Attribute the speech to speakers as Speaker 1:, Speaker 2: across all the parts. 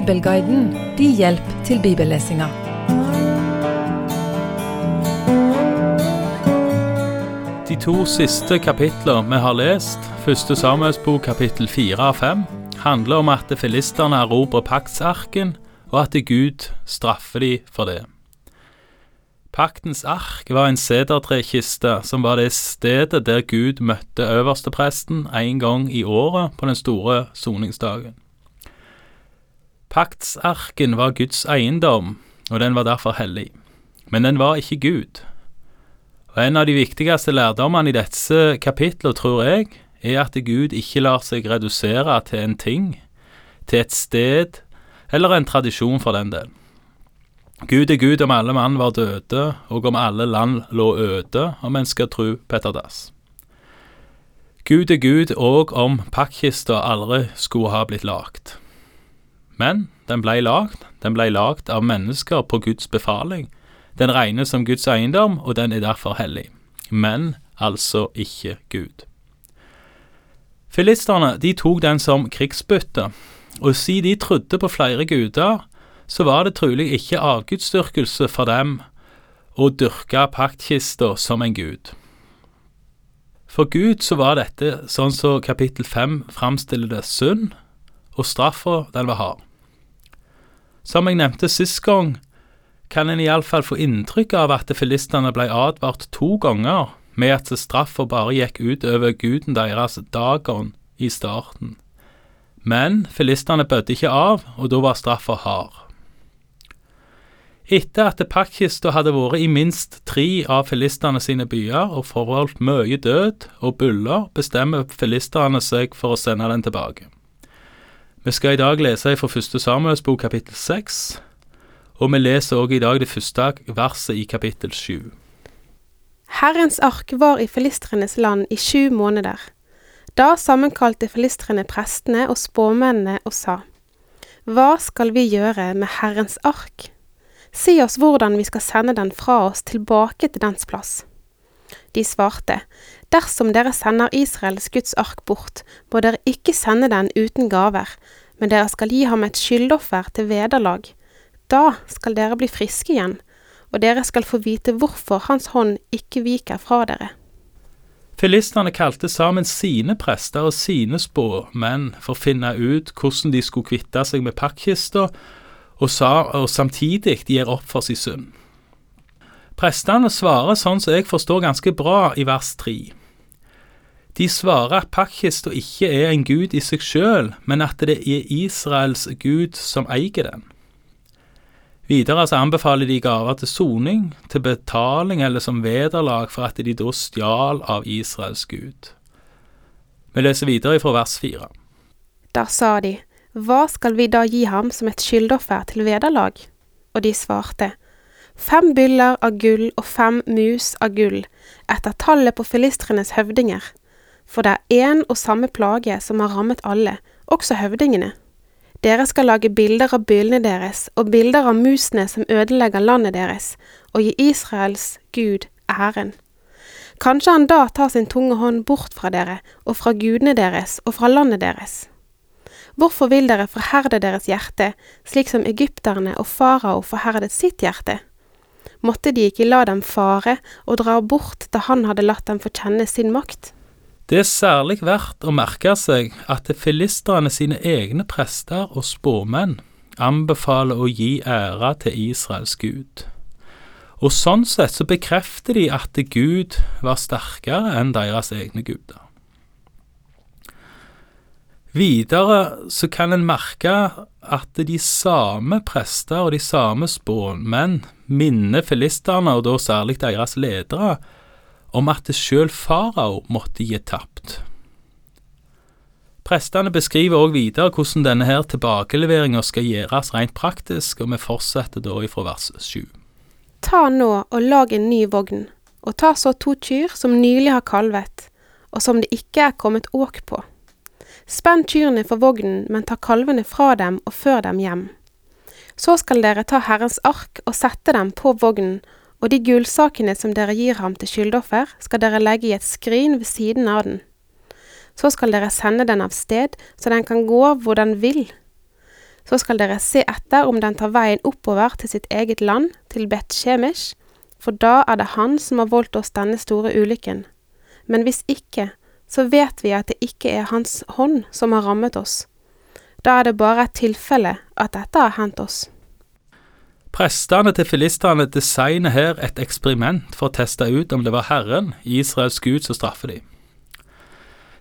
Speaker 1: Bibelguiden din hjelp til bibellesinga.
Speaker 2: De to siste kapitler vi har lest, første Samuelsbok kapittel 4 av 5, handler om at filistene erobrer paktsarken, og at Gud straffer de for det. Paktens ark var en sedertrekiste som var det stedet der Gud møtte øverstepresten en gang i året på den store soningsdagen. Paktsarken var Guds eiendom, og den var derfor hellig. Men den var ikke Gud. Og En av de viktigste lærdommene i disse kapitlene, tror jeg, er at Gud ikke lar seg redusere til en ting, til et sted eller en tradisjon for den del. Gud er Gud om alle mann var døde, og om alle land lå øde, om en skal tru Petter Dass. Gud er Gud òg om pakkista aldri skulle ha blitt lagt. Men den blei lagd, den blei lagd av mennesker på Guds befaling. Den regnes som Guds eiendom, og den er derfor hellig. Men altså ikke Gud. Filisterne de tok den som krigsbytte, og siden de trodde på flere guder, så var det trolig ikke avgudsdyrkelse for dem å dyrke paktkista som en gud. For Gud så var dette, sånn som kapittel fem framstiller det, synd, og straffa den var hard. Som jeg nevnte sist gang, kan en iallfall få inntrykk av at filistene ble advart to ganger med at straffa bare gikk ut over guden deres Dagon i starten. Men filistene bødde ikke av, og da var straffa hard. Etter at paktkista hadde vært i minst tre av filistene sine byer og forholdt mye død og byller, bestemmer filistene seg for å sende den tilbake. Vi skal i dag lese fra første Samuels bok kapittel seks, og vi leser også i dag det første verset i kapittel sju.
Speaker 3: Herrens ark var i filistrenes land i sju måneder. Da sammenkalte filistrene prestene og spåmennene og sa, Hva skal vi gjøre med Herrens ark? Si oss hvordan vi skal sende den fra oss tilbake til dens plass. De svarte, Dersom dere sender Israels Guds ark bort, må dere ikke sende den uten gaver, men dere skal gi ham et skyldoffer til vederlag. Da skal dere bli friske igjen, og dere skal få vite hvorfor Hans hånd ikke viker fra dere.
Speaker 2: Filistene kalte sammen sine prester og sine spåmenn for å finne ut hvordan de skulle kvitte seg med pakkista, og, og samtidig gir opp for sin synd. Prestene svarer sånn som jeg forstår ganske bra i vers 3. De svarer at pakkista ikke er en gud i seg sjøl, men at det er Israels gud som eier den. Videre så anbefaler de gaver til soning, til betaling eller som vederlag for at de da stjal av Israels gud. Vi leser videre fra vers 4.
Speaker 3: Da sa de, Hva skal vi da gi ham som et skyldoffer til vederlag? Og de svarte, Fem byller av gull og fem mus av gull, etter tallet på filistrenes høvdinger. For det er én og samme plage som har rammet alle, også høvdingene. Dere skal lage bilder av byllene deres og bilder av musene som ødelegger landet deres, og gi Israels Gud æren. Kanskje han da tar sin tunge hånd bort fra dere og fra gudene deres og fra landet deres. Hvorfor vil dere forherde deres hjerte, slik som egypterne og farao forherdet sitt hjerte? Måtte de ikke la dem fare og dra bort da han hadde latt dem få kjenne sin makt?
Speaker 2: Det er særlig verdt å merke seg at filisterne sine egne prester og spåmenn anbefaler å gi ære til Israels gud. Og sånn sett så bekrefter de at Gud var sterkere enn deres egne guder. Videre så kan en merke at de samme prester og de samme spåmenn minner filisterne, og da særlig deres ledere, om at sjøl farao måtte gi tapt. Prestene beskriver òg videre hvordan denne her tilbakeleveringa skal gjøres rent praktisk, og vi fortsetter da ifra vers 7.
Speaker 3: Ta nå og lag en ny vogn, og ta så to kyr som nylig har kalvet, og som det ikke er kommet åk på. Spenn kyrne for vognen, men ta kalvene fra dem og før dem hjem. Så skal dere ta Herrens ark og sette dem på vognen, og de gullsakene som dere gir ham til skyldoffer, skal dere legge i et skrin ved siden av den. Så skal dere sende den av sted, så den kan gå hvor den vil. Så skal dere se etter om den tar veien oppover til sitt eget land, til Bet-Shemesh, for da er det han som har voldt oss denne store ulykken. Men hvis ikke, så vet vi at det ikke er hans hånd som har rammet oss. Da er det bare et tilfelle at dette har hendt oss.
Speaker 2: Prestene til filistene designer her et eksperiment for å teste ut om det var Herren, Israels Gud, som straffer dem.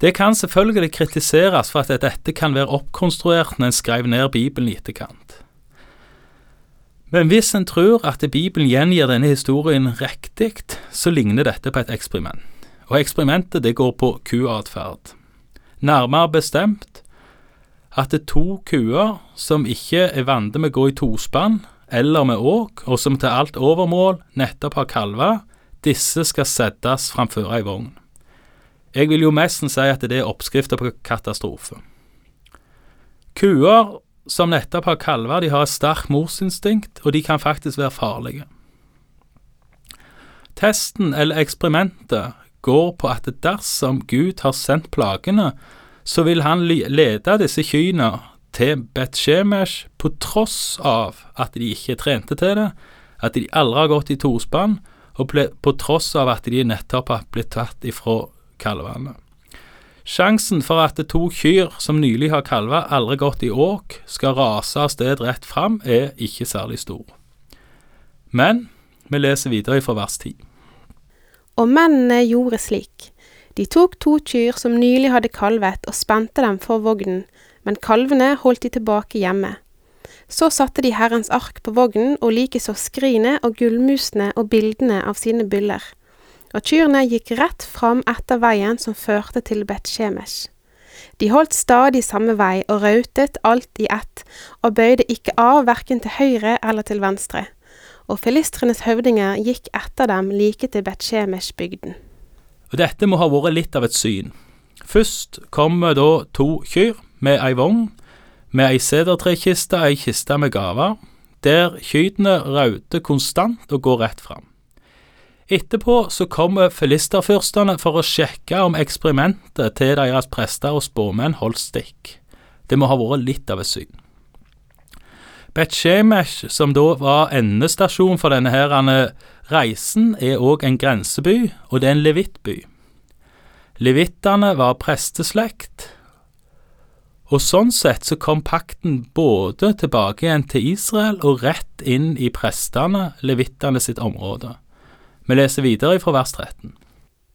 Speaker 2: Det kan selvfølgelig kritiseres for at dette kan være oppkonstruert når en skrev ned Bibelen i etterkant. Men hvis en tror at Bibelen gjengir denne historien riktig, så ligner dette på et eksperiment. Og eksperimentet det går på kuatferd. Nærmere bestemt at det er to kuer som ikke er vant med å gå i tospann eller med åk, og som til alt overmål nettopp har kalver, disse skal settes framfor ei vogn. Jeg vil jo nesten si at det er oppskrifter på katastrofe. Kuer som nettopp har kalver, de har et sterkt morsinstinkt, og de kan faktisk være farlige. Testen eller eksperimentet går på at dersom Gud har sendt plagene, så vil han lede disse kyrne til Bet-Shemesh på tross av at de ikke trente til det, at de aldri har gått i tospann, og på tross av at de nettopp har blitt tatt ifra kalvene. Sjansen for at to kyr som nylig har kalver, aldri gått i åk, skal rase av sted rett fram, er ikke særlig stor. Men vi leser videre fra vers 10.
Speaker 3: Og mennene gjorde slik. De tok to kyr som nylig hadde kalvet, og spente dem for vognen, men kalvene holdt de tilbake hjemme. Så satte de Herrens ark på vognen, og likeså skrinet og gullmusene og bildene av sine byller. Og kyrne gikk rett fram etter veien som førte til Bet-Shemesh. De holdt stadig samme vei og rautet alt i ett, og bøyde ikke av verken til høyre eller til venstre. Og filistrenes høvdinger gikk etter dem like til Bet-Shemesh-bygden.
Speaker 2: Dette må ha vært litt av et syn. Først kommer da to kyr med ei vogn, med ei sedertrekiste, ei kiste med gaver, der kyrne rauter konstant og går rett fram. Etterpå så kommer filisterfyrstene for å sjekke om eksperimentet til deres prester og spåmenn holdt stikk. Det må ha vært litt av et syn. Bet-Shemesh, som da var endestasjon for denne her reisen, er òg en grenseby, og det er en levittby. Levittene var presteslekt, og sånn sett så kom pakten både tilbake igjen til Israel og rett inn i prestene, levittene sitt område. Vi leser videre fra vers 13.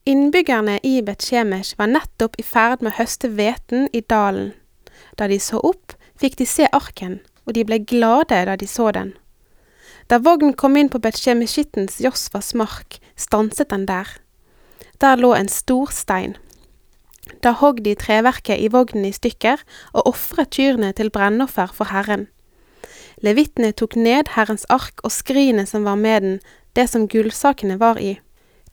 Speaker 3: Innbyggerne i Bet-Shemesh var nettopp i ferd med å høste hveten i dalen. Da de så opp, fikk de se arken, og de ble glade da de så den. Da vognen kom inn på Bet-Shemeshittens Josfas mark, stanset den der. Der lå en stor stein. Da hogg de treverket i vognen i stykker og ofret kyrne til brennoffer for Herren. Levittene tok ned Herrens ark og skrinet som var med den, det som gullsakene var i.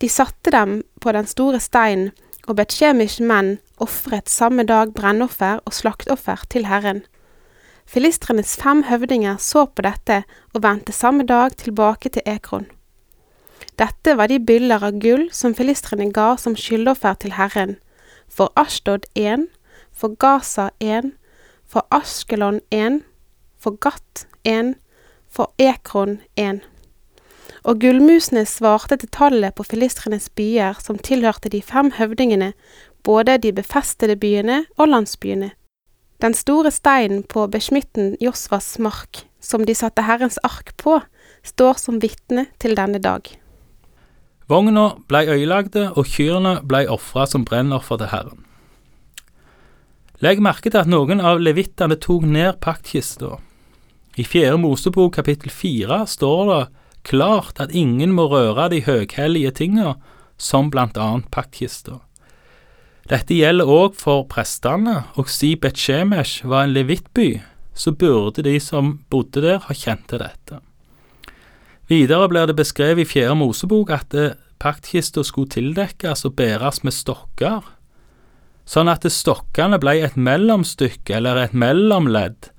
Speaker 3: De satte dem på den store steinen, og Betshemish menn ofret samme dag brennoffer og slaktoffer til Herren. Filistrenes fem høvdinger så på dette og vendte samme dag tilbake til Ekron. Dette var de byller av gull som filistrene ga som skyldoffer til Herren, for Ashdod én, for Gaza én, for Askelon én, for Gat én, for Ekron én. Og gullmusene svarte til tallet på filistrenes byer som tilhørte de fem høvdingene, både de befestede byene og landsbyene. Den store steinen på besmitten Josvas mark, som de satte Herrens ark på, står som vitne til denne dag.
Speaker 2: Vogna blei øyelagde, og kyrne blei ofra som brennoffer til Herren. Legg merke til at noen av levittene tok ned paktkista. I Fjerde Mosebok kapittel fire står det klart at ingen må røre de høghellige tinga, som blant annet paktkista. Dette gjelder òg for prestene, og si Bet-Shemesh var en levittby, så burde de som bodde der, ha kjent til dette. Videre blir det beskrevet i Fjerde Mosebok at eh, paktkista skulle tildekkes og bæres med stokker, sånn at stokkene ble et mellomstykke eller et mellomledd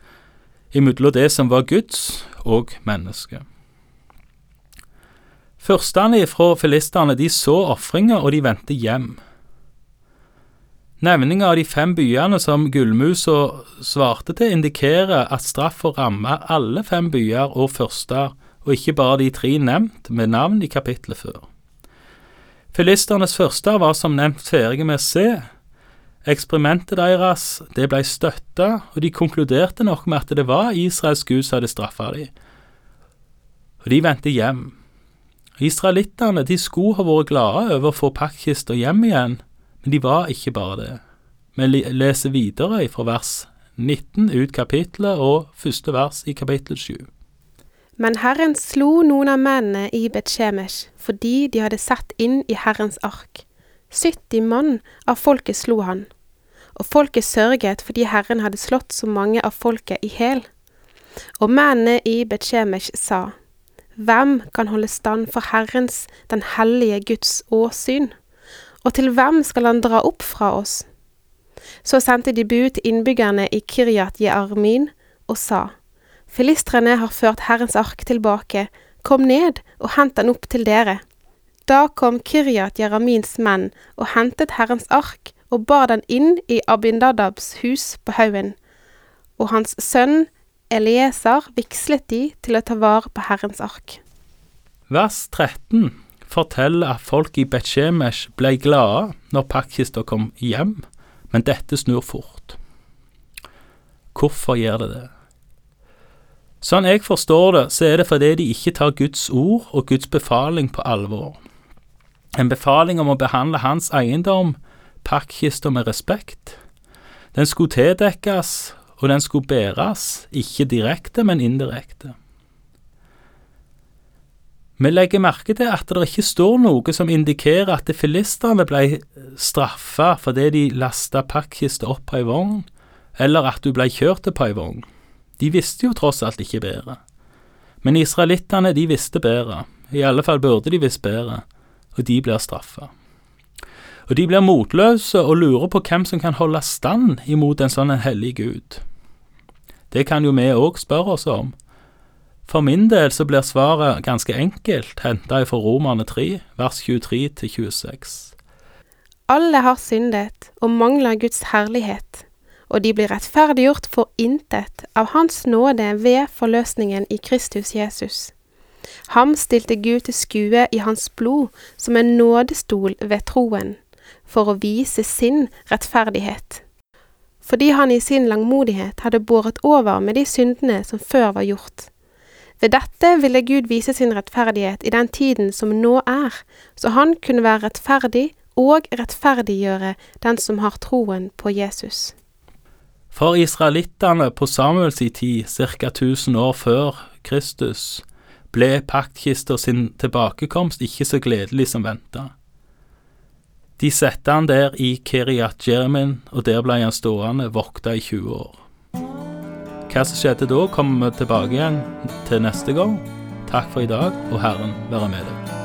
Speaker 2: imellom det som var Guds og mennesket. Fyrstene fra filistene de så ofringa, og de vendte hjem. Nevninga av de fem byene som gullmusa svarte til, indikerer at straffa rammer alle fem byer og førster, og ikke bare de tre nevnt med navn i kapittelet før. Filisternes første var som nevnt ferdige med se. Eksperimentet deres det ble støtta, og de konkluderte nok med at det var Israels Gud som hadde straffa dem. Og de vendte hjem. Israelittene skulle ha vært glade over å få paktkista hjem igjen, men de var ikke bare det. Vi leser videre fra vers 19 ut kapittelet og første vers i kapittel 7.
Speaker 3: Men Herren slo noen av mennene i Betsjemesh fordi de hadde sett inn i Herrens ark. 70 mann av folket slo han, og folket sørget fordi Herren hadde slått så mange av folket i hæl. Og mennene i Betsjemesh sa, Hvem kan holde stand for Herrens, den hellige Guds åsyn? Og til hvem skal han dra opp fra oss? Så sendte de bud til innbyggerne i Kiryat Jearmin og sa, Filistrene har ført Herrens ark tilbake, kom ned og hent den opp til dere. Da kom Kiryat Jeramins menn og hentet Herrens ark og bar den inn i Abindadabs hus på haugen, og hans sønn Elieser vigslet de til å ta vare på Herrens ark.
Speaker 2: Vers 13 forteller at folk i Betsjemesh ble glade når pakkister kom hjem, men dette snur fort. Hvorfor gjør det det? Sånn jeg forstår det, så er det fordi de ikke tar Guds ord og Guds befaling på alvor. En befaling om å behandle hans eiendom, pakkkista, med respekt. Den skulle tildekkes, og den skulle bæres, ikke direkte, men indirekte. Vi legger merke til at det ikke står noe som indikerer at filistene ble straffa fordi de lasta pakkkista opp på ei vogn, eller at du ble kjørt på ei vogn. De visste jo tross alt ikke bedre. Men israelittene, de visste bedre. I alle fall burde de visst bedre, og de blir straffa. Og de blir motløse og lurer på hvem som kan holde stand imot en sånn hellig gud. Det kan jo vi òg spørre oss om. For min del så blir svaret ganske enkelt, henta fra Romerne 3, vers 23 til 26.
Speaker 3: Alle har syndet og mangler Guds herlighet, og de blir rettferdiggjort for intet av Hans nåde ved forløsningen i Kristus Jesus. Ham stilte Gud til skue i hans blod som en nådestol ved troen, for å vise sin rettferdighet. Fordi han i sin langmodighet hadde båret over med de syndene som før var gjort. Ved dette ville Gud vise sin rettferdighet i den tiden som nå er, så han kunne være rettferdig og rettferdiggjøre den som har troen på Jesus.
Speaker 2: For israelittene på Samuels tid, ca. 1000 år før Kristus, ble paktkista sin tilbakekomst ikke så gledelig som venta. De satte han der i Kiryat Jermin, og der ble han stående vokta i 20 år. Hva som skjedde da, kommer vi tilbake igjen til neste gang. Takk for i dag, og Herren være med deg.